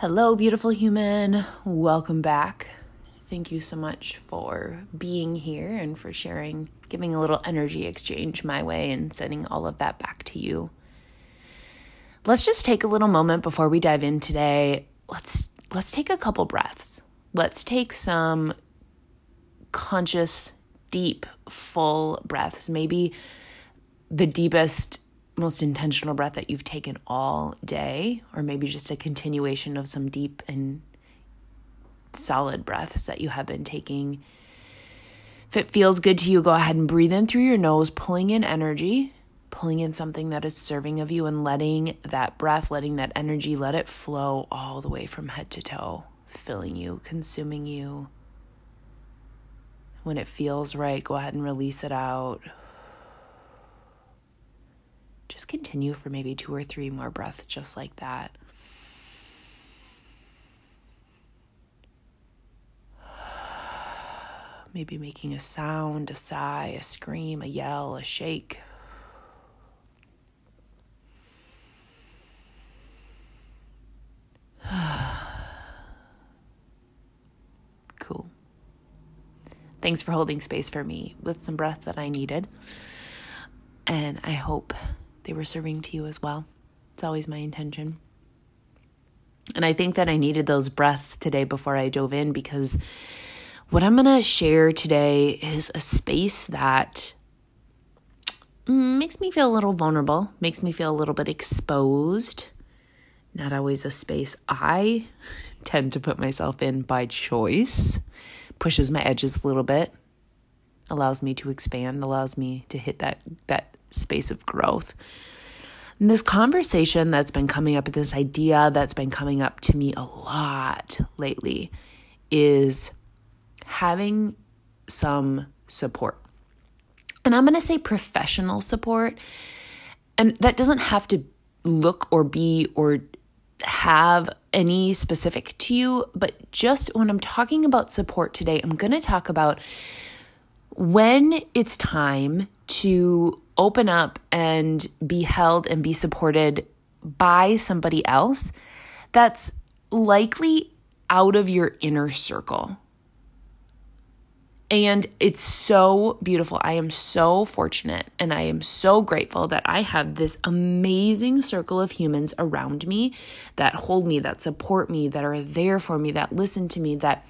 Hello, beautiful human. Welcome back. Thank you so much for being here and for sharing, giving a little energy exchange my way and sending all of that back to you. Let's just take a little moment before we dive in today. Let's let's take a couple breaths. Let's take some conscious, deep, full breaths. Maybe the deepest most intentional breath that you've taken all day, or maybe just a continuation of some deep and solid breaths that you have been taking. If it feels good to you, go ahead and breathe in through your nose, pulling in energy, pulling in something that is serving of you, and letting that breath, letting that energy, let it flow all the way from head to toe, filling you, consuming you. When it feels right, go ahead and release it out just continue for maybe two or three more breaths just like that. Maybe making a sound, a sigh, a scream, a yell, a shake. cool. Thanks for holding space for me with some breaths that I needed. And I hope they were serving to you as well. It's always my intention. And I think that I needed those breaths today before I dove in because what I'm going to share today is a space that makes me feel a little vulnerable, makes me feel a little bit exposed. Not always a space I tend to put myself in by choice. Pushes my edges a little bit, allows me to expand, allows me to hit that that space of growth. And this conversation that's been coming up, this idea that's been coming up to me a lot lately is having some support. And I'm going to say professional support. And that doesn't have to look or be or have any specific to you, but just when I'm talking about support today, I'm going to talk about when it's time to open up and be held and be supported by somebody else that's likely out of your inner circle. And it's so beautiful. I am so fortunate and I am so grateful that I have this amazing circle of humans around me that hold me, that support me, that are there for me, that listen to me, that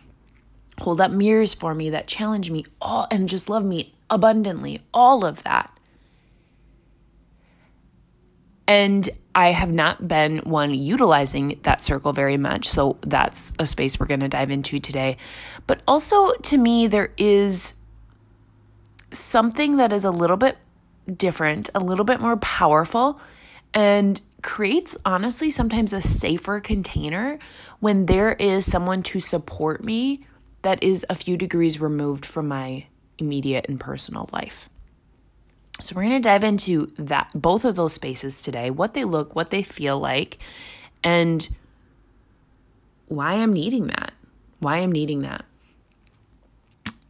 hold up mirrors for me, that challenge me, all and just love me abundantly. All of that. And I have not been one utilizing that circle very much. So that's a space we're going to dive into today. But also, to me, there is something that is a little bit different, a little bit more powerful, and creates honestly sometimes a safer container when there is someone to support me that is a few degrees removed from my immediate and personal life. So we're going to dive into that both of those spaces today, what they look, what they feel like, and why I'm needing that. Why I'm needing that.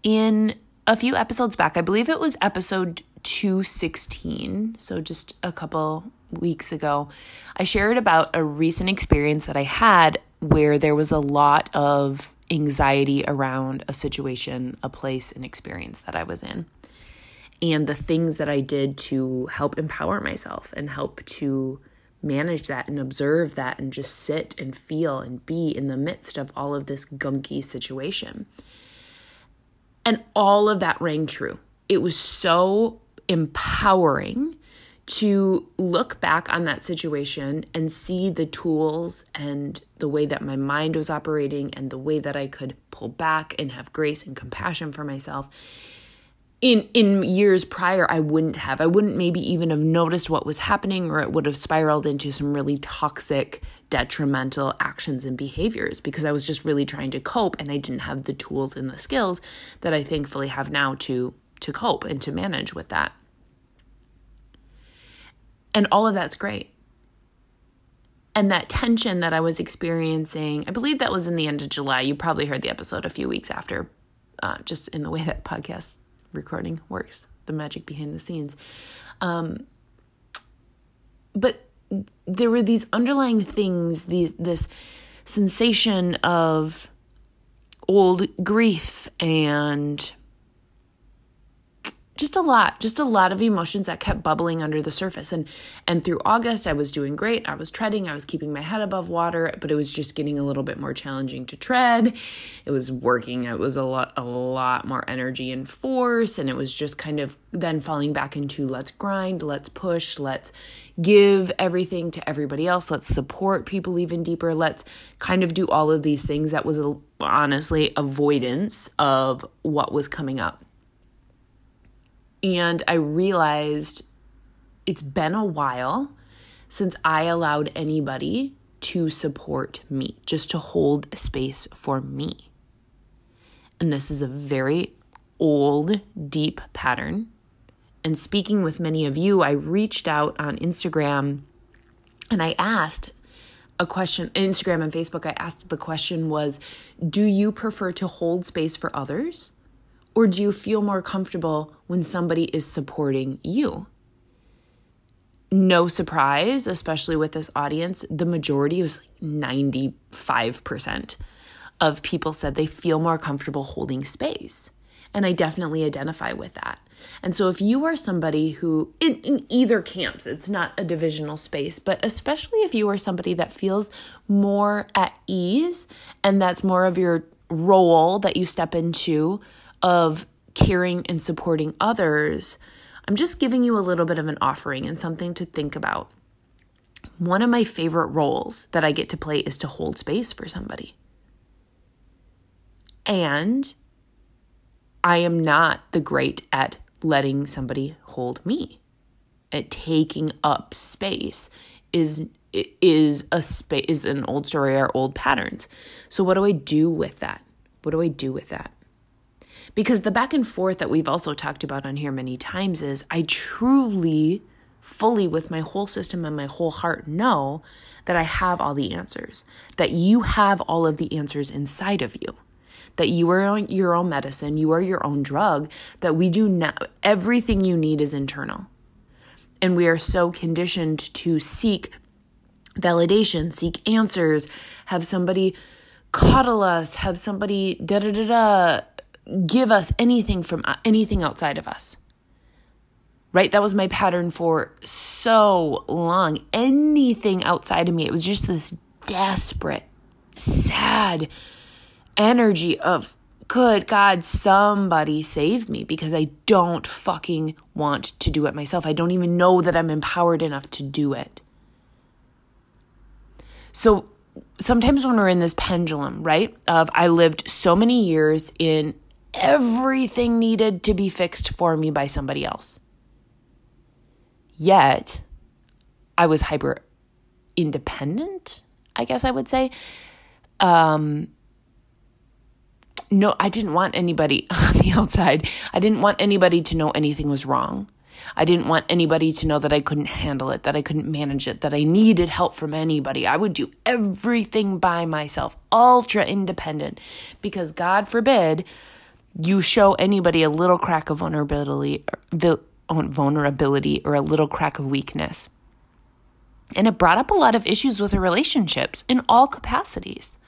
In a few episodes back, I believe it was episode 216, so just a couple weeks ago, I shared about a recent experience that I had where there was a lot of anxiety around a situation, a place, an experience that I was in and the things that I did to help empower myself and help to manage that and observe that and just sit and feel and be in the midst of all of this gunky situation. And all of that rang true. It was so empowering to look back on that situation and see the tools and the way that my mind was operating and the way that I could pull back and have grace and compassion for myself in in years prior I wouldn't have. I wouldn't maybe even have noticed what was happening or it would have spiraled into some really toxic, detrimental actions and behaviors because I was just really trying to cope and I didn't have the tools and the skills that I thankfully have now to to cope and to manage with that. And all of that's great. And that tension that I was experiencing, I believe that was in the end of July. You probably heard the episode a few weeks after, uh, just in the way that podcast recording works, the magic behind the scenes. Um, but there were these underlying things, these this sensation of old grief and just a lot just a lot of emotions that kept bubbling under the surface. And and through august i was doing great. I was treading i was keeping my head above water but it was just getting a little bit more challenging to tread. It was working. It was a lot a lot more energy and force. And it was just kind of then falling back into let's grind let's push let's give everything to everybody else. Let's support people even deeper. Let's kind of do all of these things. That was honestly avoidance of what was coming up and I realized it's been a while since I allowed anybody to support me, just to hold space for me. And this is a very old, deep pattern. And speaking with many of you, I reached out on Instagram and I asked a question Instagram and Facebook I asked the question was do you prefer to hold space for others or do you feel more comfortable when somebody is supporting you? No surprise, especially with this audience, the majority was like 95% of people said they feel more comfortable holding space. And I definitely identify with that. And so, if you are somebody who, in, in, either camps, it's not a divisional space, but especially if you are somebody that feels more at ease and that's more of your role that you step into of caring and supporting others, I'm just giving you a little bit of an offering and something to think about. One of my favorite roles that I get to play is to hold space for somebody. And I am not the great at letting somebody hold me. At taking up space is is a space is an old story or old patterns. So what do I do with that? What do I do with that? Because the back and forth that we've also talked about on here many times is I truly, fully, with my whole system and my whole heart, know that I have all the answers, that you have all of the answers inside of you. That you are your own medicine, you are your own drug, that we do not, everything you need is internal. And we are so conditioned to seek validation, seek answers, have somebody coddle us, have somebody da da da da, give us anything from uh, anything outside of us. Right? That was my pattern for so long. Anything outside of me, it was just this desperate, sad energy of, good God, somebody save me because I don't fucking want to do it myself. I don't even know that I'm empowered enough to do it. So sometimes when we're in this pendulum, right, of I lived so many years in everything needed to be fixed for me by somebody else. Yet, I was hyper independent, I guess I would say. Um, no, I didn't want anybody on the outside. I didn't want anybody to know anything was wrong. I didn't want anybody to know that I couldn't handle it, that I couldn't manage it, that I needed help from anybody. I would do everything by myself, ultra independent, because God forbid you show anybody a little crack of vulnerability, oh, vulnerability or a little crack of weakness. And it brought up a lot of issues with the relationships in all capacities.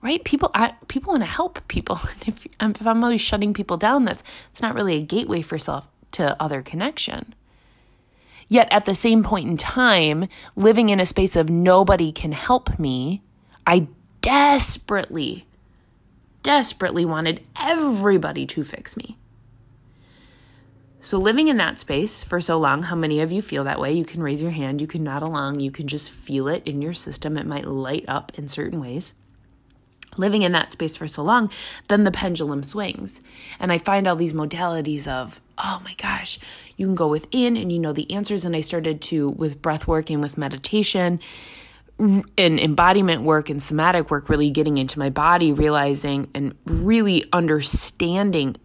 Right? People I, people want to help people. if, if I'm always shutting people down, that's it's not really a gateway for self to other connection. Yet at the same point in time, living in a space of nobody can help me, I desperately desperately wanted everybody to fix me. So, living in that space for so long, how many of you feel that way? You can raise your hand, you can nod along, you can just feel it in your system. It might light up in certain ways. living in that space for so long, then the pendulum swings. And I find all these modalities of, oh my gosh, you can go within and you know the answers. And I started to, with breath work and with meditation and embodiment work and somatic work, really getting into my body, realizing and really understanding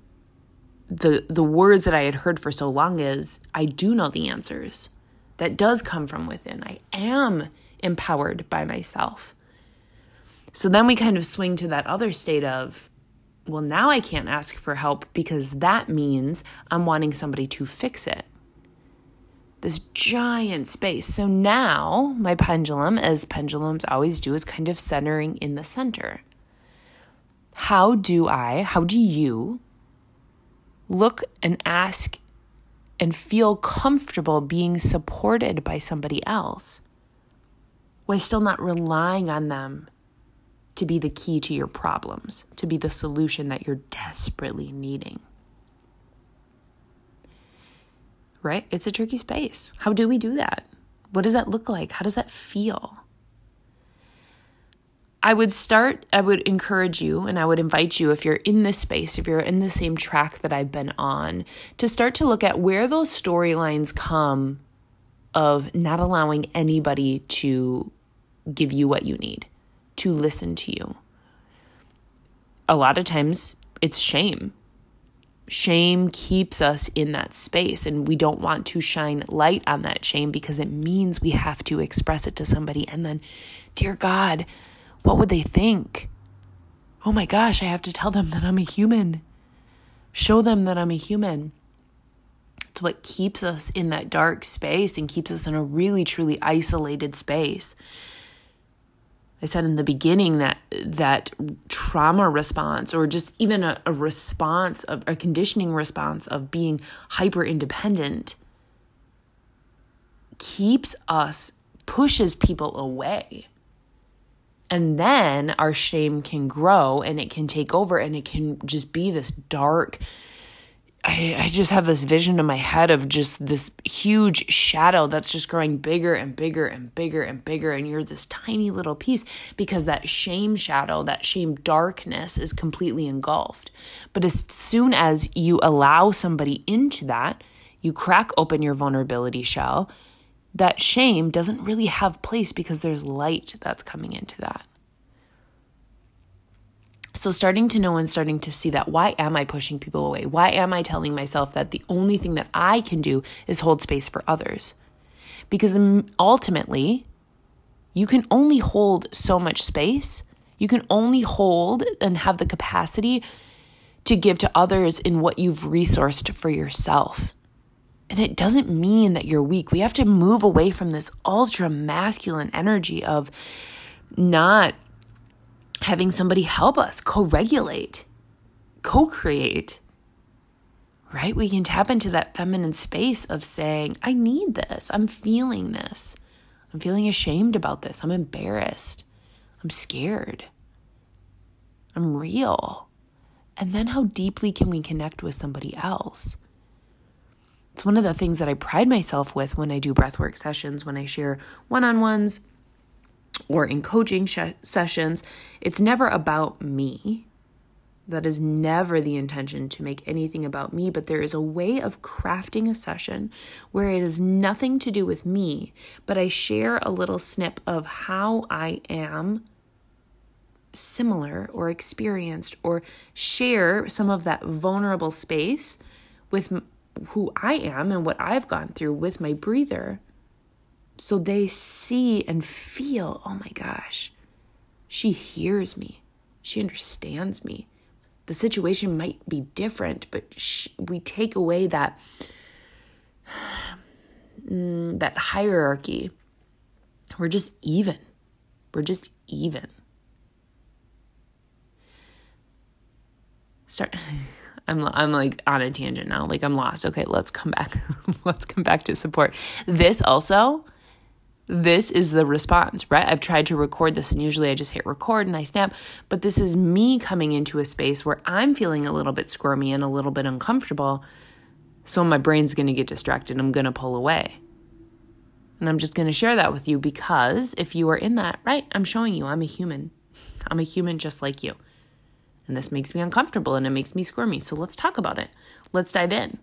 the the words that I had heard for so long is I do know the answers. That does come from within. I am empowered by myself. So then we kind of swing to that other state of, well, now I can't ask for help because that means I'm wanting somebody to fix it. This giant space. So now my pendulum, as pendulums always do, is kind of centering in the center. How do I, how do you look and ask and feel comfortable being supported by somebody else? while still not relying on them to be the key to your problems, to be the solution that you're desperately needing. Right? It's a tricky space. How do we do that? What does that look like? How does that feel? I would start, I would encourage you, and I would invite you, if you're in this space, if you're in the same track that I've been on, to start to look at where those storylines come of not allowing anybody to give you what you need, to listen to you. A lot of times it's shame. Shame keeps us in that space, and we don't want to shine light on that shame because it means we have to express it to somebody. And then, dear God, what would they think? Oh my gosh, I have to tell them that I'm a human. Show them that I'm a human. It's what keeps us in that dark space and keeps us in a really, truly isolated space. I said in the beginning that that trauma response or just even a, a response of a conditioning response of being hyper independent keeps us pushes people away. And then our shame can grow and it can take over and it can just be this dark I, I just have this vision in my head of just this huge shadow that's just growing bigger and bigger and bigger and bigger. And you're this tiny little piece because that shame shadow, that shame darkness is completely engulfed. But as soon as you allow somebody into that, you crack open your vulnerability shell, that shame doesn't really have place because there's light that's coming into that. So, starting to know and starting to see that why am I pushing people away? Why am I telling myself that the only thing that I can do is hold space for others? Because ultimately, you can only hold so much space. You can only hold and have the capacity to give to others in what you've resourced for yourself. And it doesn't mean that you're weak. We have to move away from this ultra masculine energy of not having somebody help us co regulate, co create, right? We can tap into that feminine space of saying, I need this. I'm feeling this. I'm feeling ashamed about this. I'm embarrassed. I'm scared. I'm real. And then how deeply can we connect with somebody else? It's one of the things that I pride myself with when I do breathwork sessions, when I share one on ones or in coaching sh- sessions, it's never about me. That is never the intention to make anything about me, but there is a way of crafting a session where it has nothing to do with me, but I share a little snip of how I am similar or experienced or share some of that vulnerable space with who I am and what I've gone through with my breather so they see and feel, oh my gosh, she hears me. She understands me. The situation might be different, but we take away that mm, that hierarchy. We're just even. We're just even. Start I'm I'm like on a tangent now. Like I'm lost. Okay, let's come back. let's come back to support. This also this is the response, right? I've tried to record this and usually I just hit record and I snap, but this is me coming into a space where I'm feeling a little bit squirmy and a little bit uncomfortable. So my brain's going to get distracted. I'm going to pull away. And I'm just going to share that with you because if you are in that, right, I'm showing you I'm a human. I'm a human just like you. And this makes me uncomfortable and it makes me squirmy. So let's talk about it. Let's dive in.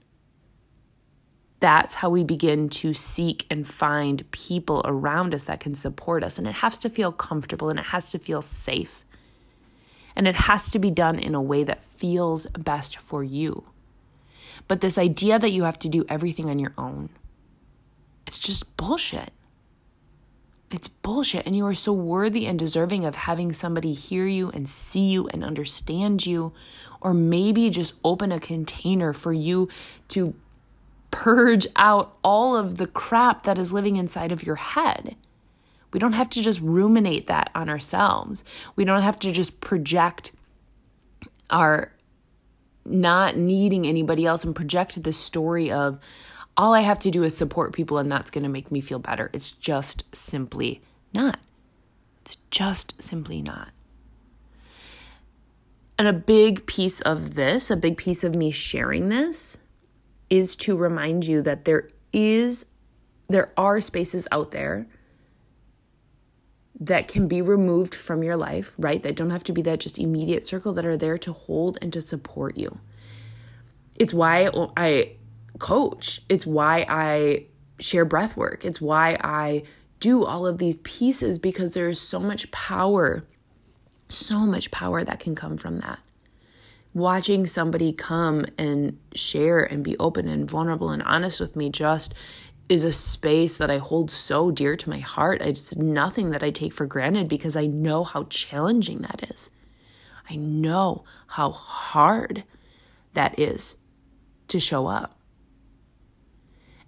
That's how we begin to seek and find people around us that can support us. And it has to feel comfortable and it has to feel safe. And it has to be done in a way that feels best for you. But this idea that you have to do everything on your own, it's just bullshit. It's bullshit. And you are so worthy and deserving of having somebody hear you and see you and understand you, or maybe just open a container for you to purge out all of the crap that is living inside of your head. We don't have to just ruminate that on ourselves. We don't have to just project our not needing anybody else and project the story of, all I have to do is support people and that's going to make me feel better. It's just simply not. It's just simply not. And a big piece of this, a big piece of me sharing this is to remind you that there is there are spaces out there that can be removed from your life, right? That don't have to be that just immediate circle that are there to hold and to support you. It's why I coach. It's why I share breath work. It's why I do all of these pieces because there's so much power, so much power that can come from that. Watching somebody come and share and be open and vulnerable and honest with me just is a space that I hold so dear to my heart. It's nothing that I take for granted because I know how challenging that is. I know how hard that is to show up.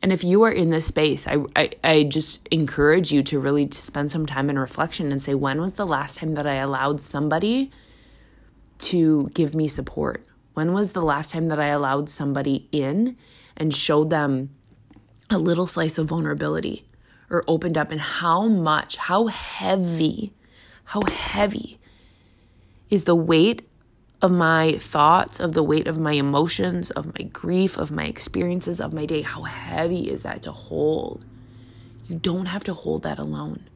And if you are in this space, I, I, I just encourage you to really to spend some time in reflection and say, when was the last time that I allowed somebody to give me support? When was the last time that I allowed somebody in and showed them a little slice of vulnerability or opened up? And how much, how heavy, how heavy is the weight of my thoughts, of the weight of my emotions, of my grief, of my experiences of my day. How heavy is that to hold? You don't have to hold that alone.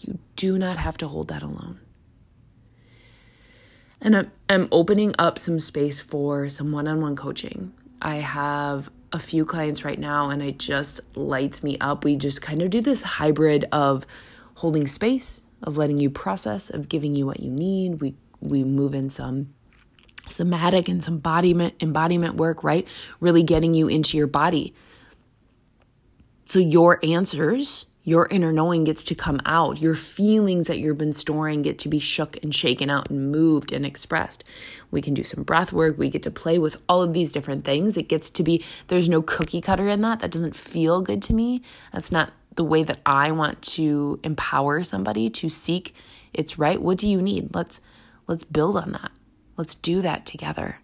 You do not have to hold that alone. And I'm, I'm opening up some space for some one on one coaching. I have a few clients right now, and it just lights me up. We just kind of do this hybrid of holding space, of letting you process, of giving you what you need. We we move in some somatic and some embodiment embodiment work, right? Really getting you into your body. So your answers, your inner knowing gets to come out. Your feelings that you've been storing get to be shook and shaken out and moved and expressed. We can do some breath work. We get to play with all of these different things. It gets to be, there's no cookie cutter in that. That doesn't feel good to me. That's not the way that I want to empower somebody to seek it's right. What do you need? Let's Let's build on that. Let's do that together.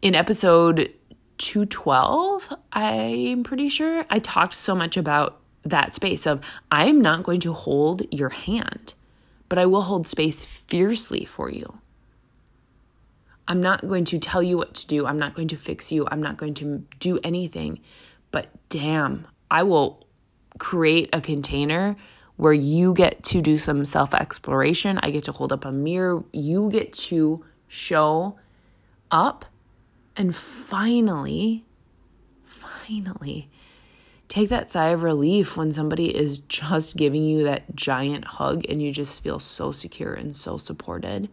In episode 212, I'm pretty sure I talked so much about that space of I am not going to hold your hand, but I will hold space fiercely for you. I'm not going to tell you what to do. I'm not going to fix you. I'm not going to do anything. But damn, I will create a container where you get to do some self exploration. I get to hold up a mirror. You get to show up and finally, finally take that sigh of relief when somebody is just giving you that giant hug and you just feel so secure and so supported.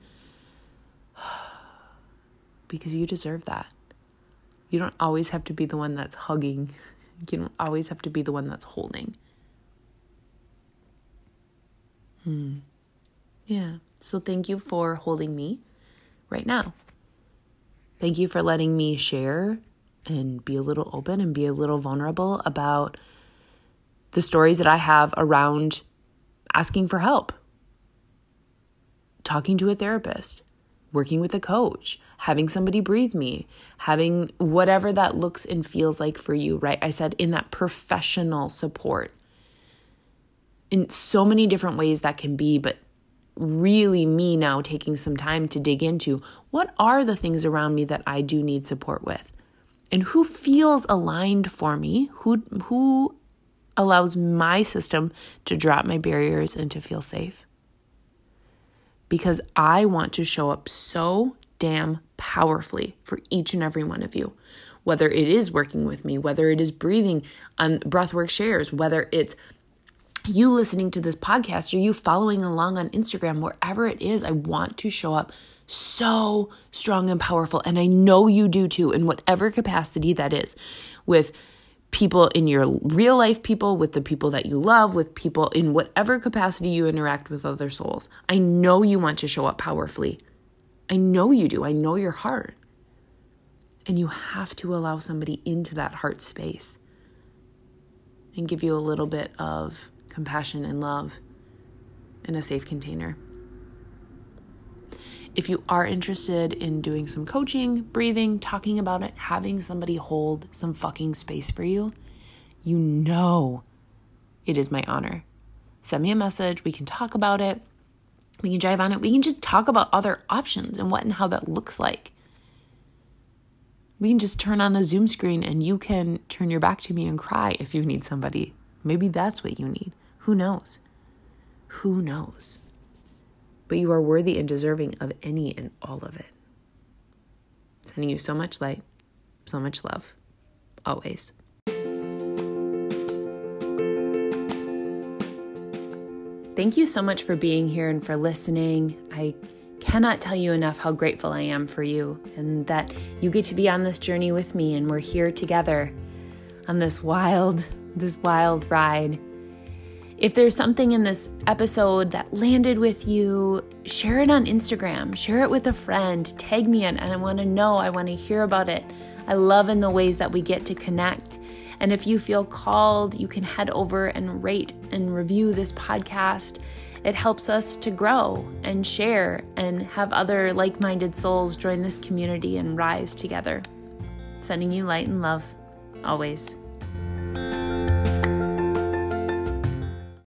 because you deserve that. You don't always have to be the one that's hugging, you don't always have to be the one that's holding. Hmm. Yeah. So thank you for holding me right now. Thank you for letting me share and be a little open and be a little vulnerable about the stories that I have around asking for help, talking to a therapist, working with a coach, having somebody breathe me, having whatever that looks and feels like for you, right? I said in that professional support in so many different ways that can be, but really me now taking some time to dig into what are the things around me that I do need support with? And who feels aligned for me? Who who allows my system to drop my barriers and to feel safe. Because I want to show up so damn powerfully for each and every one of you. Whether it is working with me, whether it is breathing on breathwork shares, whether it's you listening to this podcast or you following along on Instagram, wherever it is, I want to show up so strong and powerful. And I know you do too, in whatever capacity that is, with people in your real life people, with the people that you love, with people in whatever capacity you interact with other souls. I know you want to show up powerfully. I know you do. I know your heart. And you have to allow somebody into that heart space and give you a little bit of compassion and love in a safe container. If you are interested in doing some coaching, breathing, talking about it, having somebody hold some fucking space for you, you know it is my honor. Send me a message. We can talk about it. We can drive on it. We can just talk about other options and what and how that looks like. We can just turn on a Zoom screen and you can turn your back to me and cry if you need somebody. Maybe that's what you need. Who knows? Who knows? but you are worthy and deserving of any and all of it. Sending you so much light, so much love, always. Thank you so much for being here and for listening. I cannot tell you enough how grateful I am for you and that you get to be on this journey with me and we're here together on this wild, this wild ride. If there's something in this episode that landed with you, share it on Instagram, share it with a friend, tag me in, and I want to know, I want to hear about it. I love in the ways that we get to connect. And if you feel called, you can head over and rate and review this podcast. It helps us to grow and share and have other like minded souls join this community and rise together. Sending you light and love always.